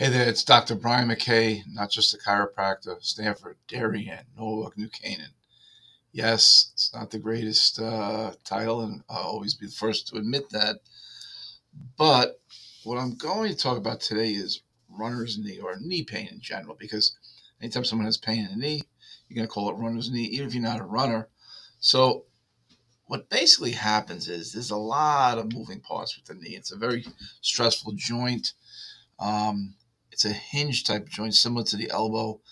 Hey there, it's Dr. Brian McKay, not just a chiropractor, Stamford, Darien, Norwalk, New Canaan. Yes, it's not the greatest uh, title, and I'll always be the first to admit that. But what I'm going to talk about today is runner's knee or knee pain in general, because anytime someone has pain in the knee, you're going to call it runner's knee, even if you're not a runner. So, what basically happens is there's a lot of moving parts with the knee. It's a very stressful joint. Um, it's a hinge type joint similar to the elbow.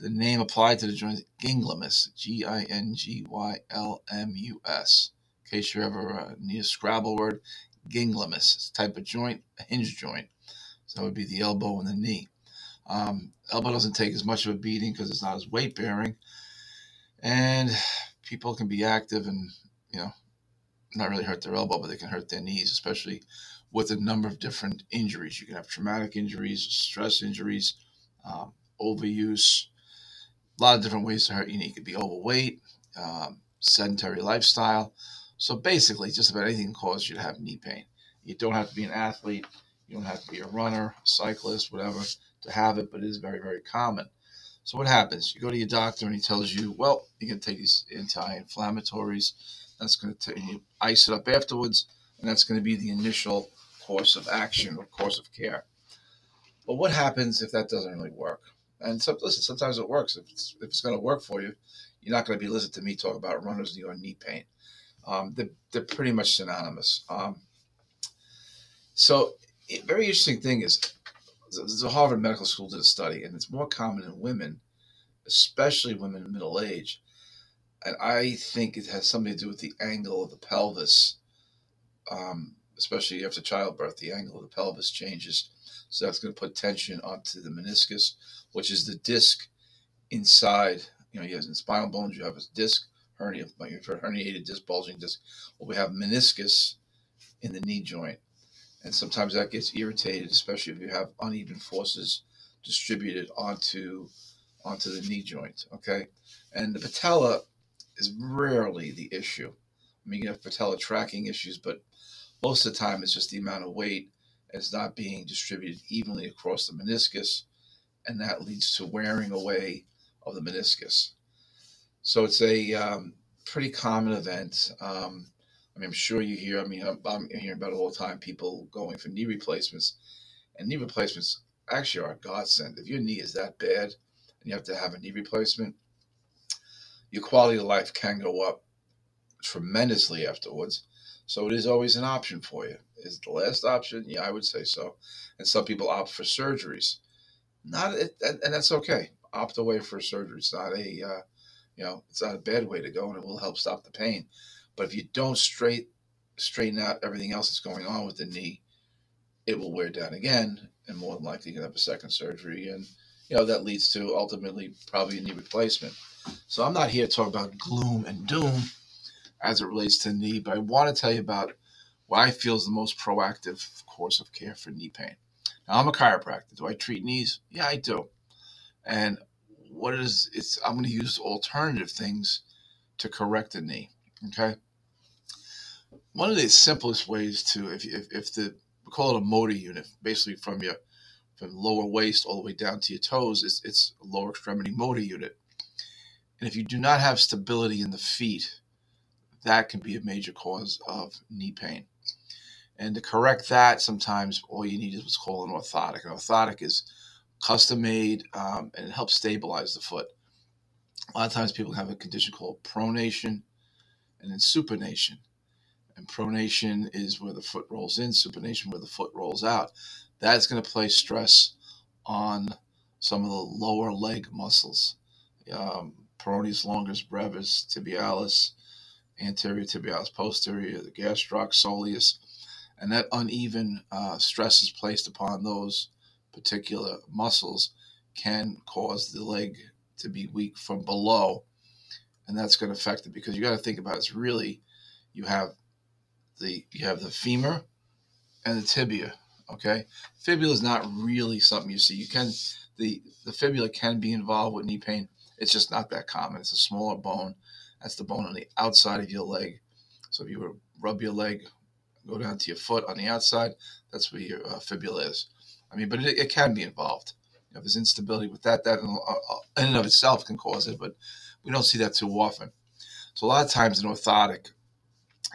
The name applied to the joint is gingimus, G I N G Y L M U S. In case you ever uh, need a Scrabble word, gingimus. It's a type of joint, a hinge joint. So that would be the elbow and the knee. Um, elbow doesn't take as much of a beating because it's not as weight bearing, and people can be active and you know not really hurt their elbow, but they can hurt their knees, especially with a number of different injuries. You can have traumatic injuries, stress injuries, um, overuse, a lot of different ways to hurt your knee. You could be overweight, um, sedentary lifestyle. So basically, just about anything can cause you to have knee pain. You don't have to be an athlete. You don't have to be a runner, cyclist, whatever, to have it, but it is very, very common. So what happens? You go to your doctor and he tells you, well, you can take these anti-inflammatories. That's going to take you ice it up afterwards, and that's going to be the initial course of action or course of care. But what happens if that doesn't really work? And so, listen, sometimes it works. If it's, if it's going to work for you, you're not going to be listening to me talk about runner's knee or knee pain. Um, they're, they're pretty much synonymous. Um, so, a very interesting thing is the Harvard Medical School did a study, and it's more common in women, especially women in middle age. And I think it has something to do with the angle of the pelvis um, especially after childbirth, the angle of the pelvis changes. So that's going to put tension onto the meniscus, which is the disc inside. You know, you have in spinal bones, you have a disc hernia, herniated disc, bulging disc. Well, we have meniscus in the knee joint, and sometimes that gets irritated, especially if you have uneven forces distributed onto onto the knee joint. Okay, and the patella is rarely the issue. I mean, you have patella tracking issues, but most of the time, it's just the amount of weight is not being distributed evenly across the meniscus, and that leads to wearing away of the meniscus. So it's a um, pretty common event. Um, I mean, I'm sure you hear. I mean, I'm, I'm hearing about all the time. People going for knee replacements, and knee replacements actually are a godsend. If your knee is that bad and you have to have a knee replacement, your quality of life can go up tremendously afterwards. So it is always an option for you. Is the last option? Yeah, I would say so. And some people opt for surgeries. Not and, that's okay. Opt away for surgery. It's not a uh, you know it's not a bad way to go, and it will help stop the pain. But if you don't straight straighten out everything else that's going on with the knee, it will wear down again, and more than likely you can have a second surgery, and you know that leads to ultimately probably a knee replacement. So I'm not here to talk about gloom and doom as it relates to knee, but I want to tell you about what I feel is the most proactive course of care for knee pain. Now, I'm a chiropractor. Do I treat knees? Yeah, I do. And what is it is, it's I'm going to use alternative things to correct the knee. Okay. One of the simplest ways to, if, if, if the, we call it a motor unit, basically from your from lower waist all the way down to your toes, it's, it's a lower extremity motor unit. And if you do not have stability in the feet, that can be a major cause of knee pain. And to correct that, sometimes all you need is what's called an orthotic. An orthotic is custom made um, and it helps stabilize the foot. A lot of times people have a condition called pronation and then supination. And pronation is where the foot rolls in, supination where the foot rolls out. That's going to place stress on some of the lower leg muscles. Um, peroneus longus brevis, tibialis, anterior tibialis posterior, the gastroc soleus, and that uneven uh, stress is placed upon those particular muscles can cause the leg to be weak from below, and that's going to affect it because you got to think about it. it's really you have the you have the femur and the tibia. Okay, fibula is not really something you see. You can the the fibula can be involved with knee pain. It's just not that common. It's a smaller bone that's the bone on the outside of your leg. So if you were rub your leg, go down to your foot on the outside, that's where your uh, fibula is. I mean, but it, it can be involved. You know, there's instability with that. That in, uh, in and of itself can cause it, but we don't see that too often. So a lot of times an orthotic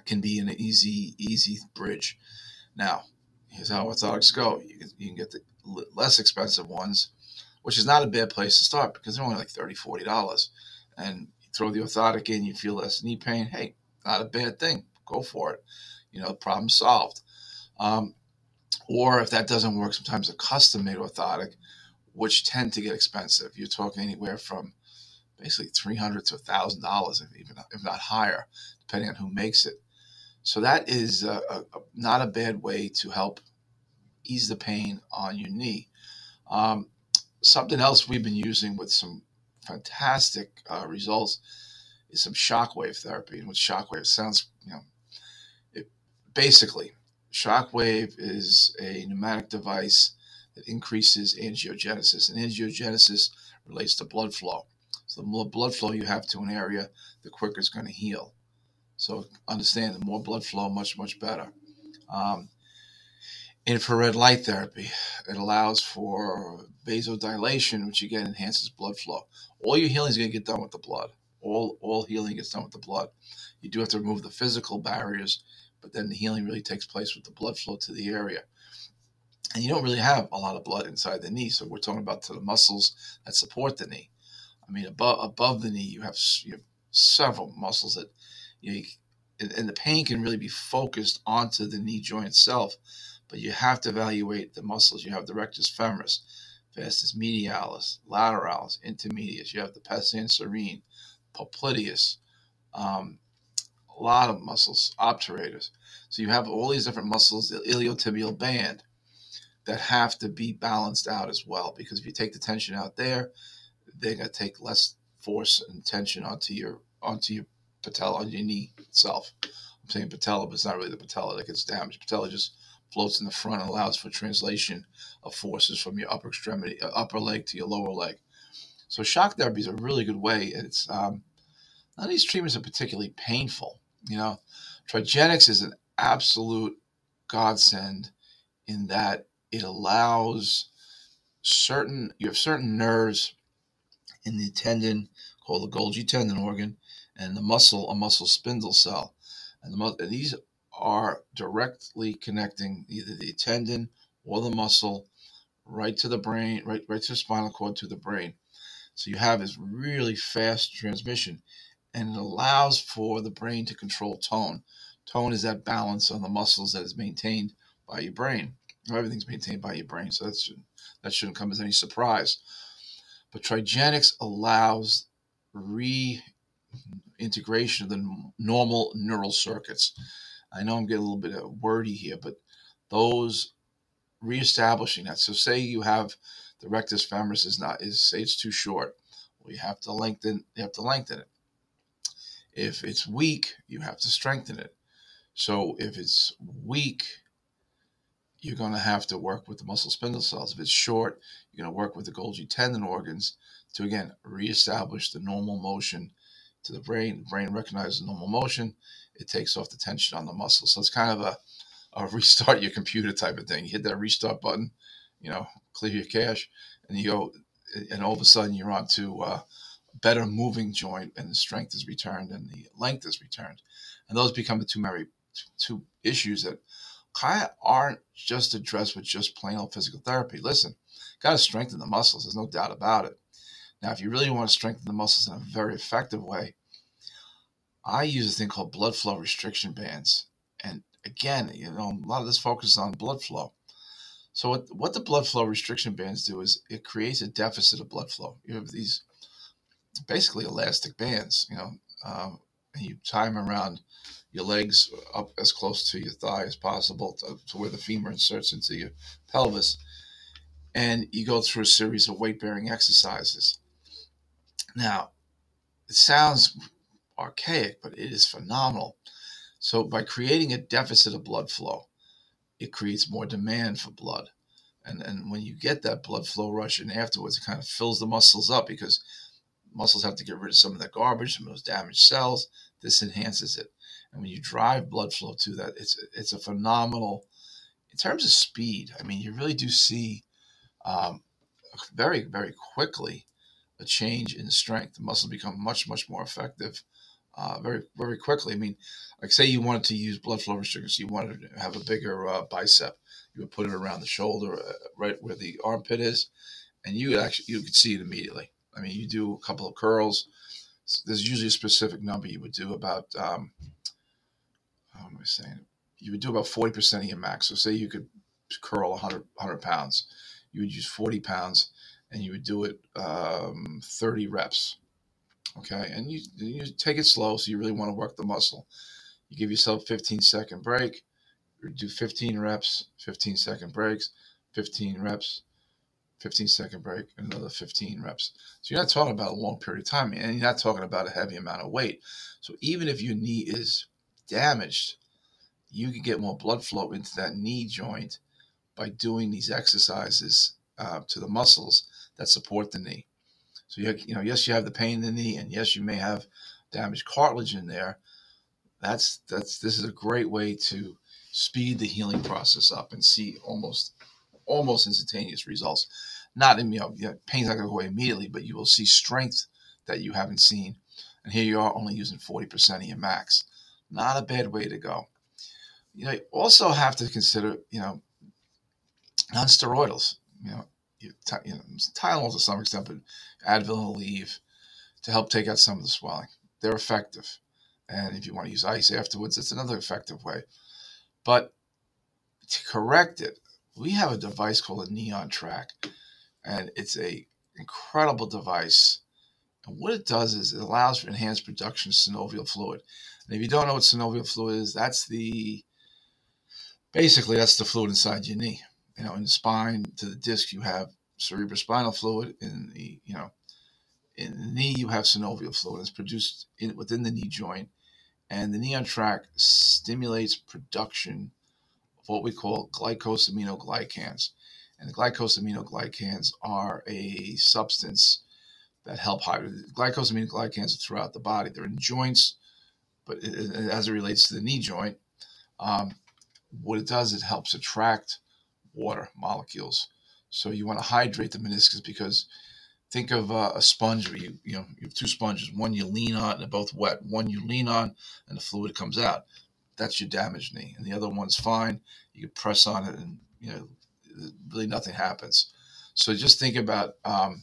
can be an easy, easy bridge. Now, here's how orthotics go. You can, you can get the less expensive ones, which is not a bad place to start because they're only like $30, $40. And you throw the orthotic in, you feel less knee pain. Hey, not a bad thing. Go for it. You know, problem solved. Um, or if that doesn't work, sometimes a custom made orthotic, which tend to get expensive. You're talking anywhere from basically 300 to $1,000, if, even, if not higher, depending on who makes it. So that is a, a, not a bad way to help ease the pain on your knee. Um, something else we've been using with some fantastic uh, results is some shockwave therapy. And with shockwave sounds, you know, it, basically, shockwave is a pneumatic device that increases angiogenesis, and angiogenesis relates to blood flow. So the more blood flow you have to an area, the quicker it's going to heal. So understand the more blood flow, much, much better. Um, infrared light therapy, it allows for vasodilation, which again enhances blood flow. All your healing is going to get done with the blood. All, all healing gets done with the blood. You do have to remove the physical barriers, but then the healing really takes place with the blood flow to the area. And you don't really have a lot of blood inside the knee. So we're talking about to the muscles that support the knee. I mean, above above the knee, you have, you have several muscles that you, know, and the pain can really be focused onto the knee joint itself, but you have to evaluate the muscles. You have the rectus femoris, vastus medialis, lateralis, intermedius. You have the pes anserine, popliteus, um, a lot of muscles, obturators. So you have all these different muscles, the iliotibial band, that have to be balanced out as well. Because if you take the tension out there, they're to take less force and tension onto your onto your patella on your knee itself. I'm saying patella, but it's not really the patella that gets damaged. Patella just floats in the front and allows for translation of forces from your upper extremity, uh, upper leg to your lower leg. So shock therapy is a really good way. It's um, none of these treatments are particularly painful. You know, Trigenics is an absolute godsend in that it allows certain you have certain nerves in the tendon called the Golgi tendon organ and the muscle, a muscle spindle cell. And, the, these are directly connecting either the tendon or the muscle right to the brain, right, right to the spinal cord to the brain. So you have this really fast transmission and it allows for the brain to control tone. Tone is that balance on the muscles that is maintained by your brain. Everything's maintained by your brain, so that shouldn't, that shouldn't come as any surprise. But Trigenics allows reintegration of the normal neural circuits. I know I'm getting a little bit uh, wordy here, but those reestablishing that. So say you have the rectus femoris is not is say it's too short. Well, you have to lengthen you have to lengthen it. If it's weak, you have to strengthen it. So if it's weak, you're going to have to work with the muscle spindle cells. If it's short, you're going to work with the Golgi tendon organs to again reestablish the normal motion to the brain. The brain recognizes normal motion. It takes off the tension on the muscle. So it's kind of a, a restart your computer type of thing. You hit that restart button, you know, clear your cache, and you go, and all of a sudden you're on to uh, better moving joint, and the strength is returned and the length is returned, and those become the two very two issues that kind of aren't just addressed with just plain old physical therapy. Listen, got to strengthen the muscles. There's no doubt about it. Now, if you really want to strengthen the muscles in a very effective way, I use a thing called blood flow restriction bands. And again, you know, a lot of this focuses on blood flow. So what, what the blood flow restriction bands do is it creates a deficit of blood flow. You have these basically elastic bands, you know, um, and you tie them around your legs up as close to your thigh as possible to, to where the femur inserts into your pelvis. And you go through a series of weight bearing exercises. Now, it sounds archaic, but it is phenomenal. So, by creating a deficit of blood flow, it creates more demand for blood. And, and when you get that blood flow rush and afterwards, it kind of fills the muscles up because muscles have to get rid of some of that garbage, some of those damaged cells. This enhances it. And when you drive blood flow to that, it's it's a phenomenal in terms of speed, I mean, you really do see um, very, very quickly a change in strength. The muscles become much, much more effective uh, very, very quickly. I mean, like say you wanted to use blood flow restrictors, you wanted to have a bigger uh, bicep, you would put it around the shoulder, uh, right where the armpit is, and you actually you could see it immediately. I mean, you do a couple of curls. There's usually a specific number you would do about. Um, how am I saying? You would do about forty percent of your max. So say you could curl 100, 100 pounds, you would use forty pounds, and you would do it um, thirty reps. Okay, and you you take it slow, so you really want to work the muscle. You give yourself 15 second break. Do 15 reps, 15 second breaks, 15 reps, 15 second break, another 15 reps. So you're not talking about a long period of time, and you're not talking about a heavy amount of weight. So even if your knee is damaged, you can get more blood flow into that knee joint by doing these exercises uh, to the muscles that support the knee. So you, you know, yes, you have the pain in the knee, and yes, you may have damaged cartilage in there. That's that's this is a great way to speed the healing process up and see almost almost instantaneous results. Not in you know, pain's not going to go away immediately, but you will see strength that you haven't seen. And here you are only using 40% of your max. Not a bad way to go. You know, you also have to consider, you know, non-steroidals. You know, you, you know, Tylenol to some extent, but Advil and Aleve to help take out some of the swelling. They're effective. And if you want to use ice afterwards, it's another effective way. But to correct it, we have a device called a neon track, and it's a incredible device. And what it does is it allows for enhanced production of synovial fluid. And if you don't know what synovial fluid is, that's the basically that's the fluid inside your knee. You know, in the spine to the disc, you have cerebrospinal fluid. In the you know, in the knee, you have synovial fluid. It's produced in, within the knee joint, and the NeonTrack stimulates production of what we call glycosaminoglycans. And the glycosaminoglycans are a substance that help hydrate. Glycosaminoglycans are throughout the body. They're in joints, but it, as it relates to the knee joint, um, what it does, it helps attract water molecules. So you want to hydrate the meniscus because think of uh, a sponge where you you know you have two sponges. One you lean on and they're both wet. One you lean on and the fluid comes out that's your damaged knee, and the other one's fine. You can press on it, and you know, really nothing happens. So just think about um,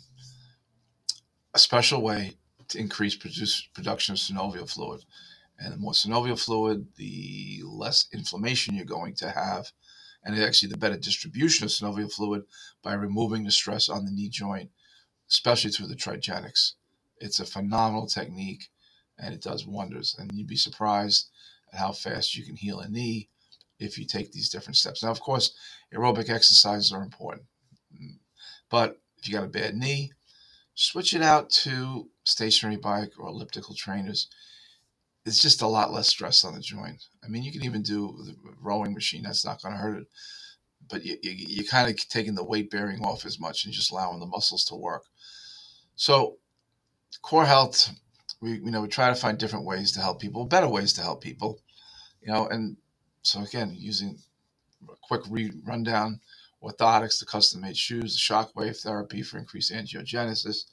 a special way to increase produce, production of synovial fluid, and the more synovial fluid, the less inflammation you're going to have, and actually the better distribution of synovial fluid by removing the stress on the knee joint, especially through the trigenics. It's a phenomenal technique, and it does wonders. And you'd be surprised at how fast you can heal a knee if you take these different steps. Now, of course, aerobic exercises are important, but if you got a bad knee, switch it out to stationary bike or elliptical trainers. It's just a lot less stress on the joint. I mean, you can even do the rowing machine. That's not going to hurt it. But you, you, you're kind of taking the weight bearing off as much and just allowing the muscles to work. So, core health we you know we try to find different ways to help people, better ways to help people, you know. And so again, using a quick re- rundown: orthotics, the custom-made shoes, the shockwave therapy for increased angiogenesis,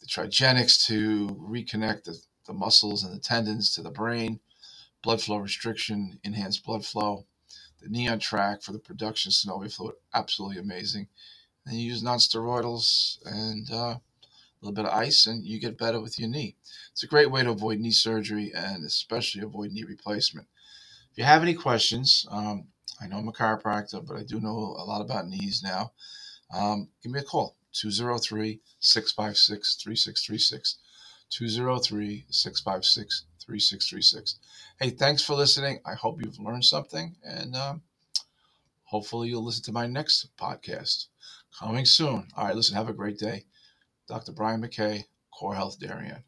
the trigenics to reconnect the, the muscles and the tendons to the brain, blood flow restriction, enhanced blood flow, the NeonTrack for the production of synovial fluid, absolutely amazing. And you use non-steroidals and uh, a little bit of ice, and you get better with your knee. It's a great way to avoid knee surgery and especially avoid knee replacement. If you have any questions, um, I know I'm a chiropractor, but I do know a lot about knees now. Um, give me a call 203 656 3636. 203 656 3636. Hey, thanks for listening. I hope you've learned something, and um, hopefully, you'll listen to my next podcast coming soon. All right, listen, have a great day. Dr. Brian McKay, Core Health Darien.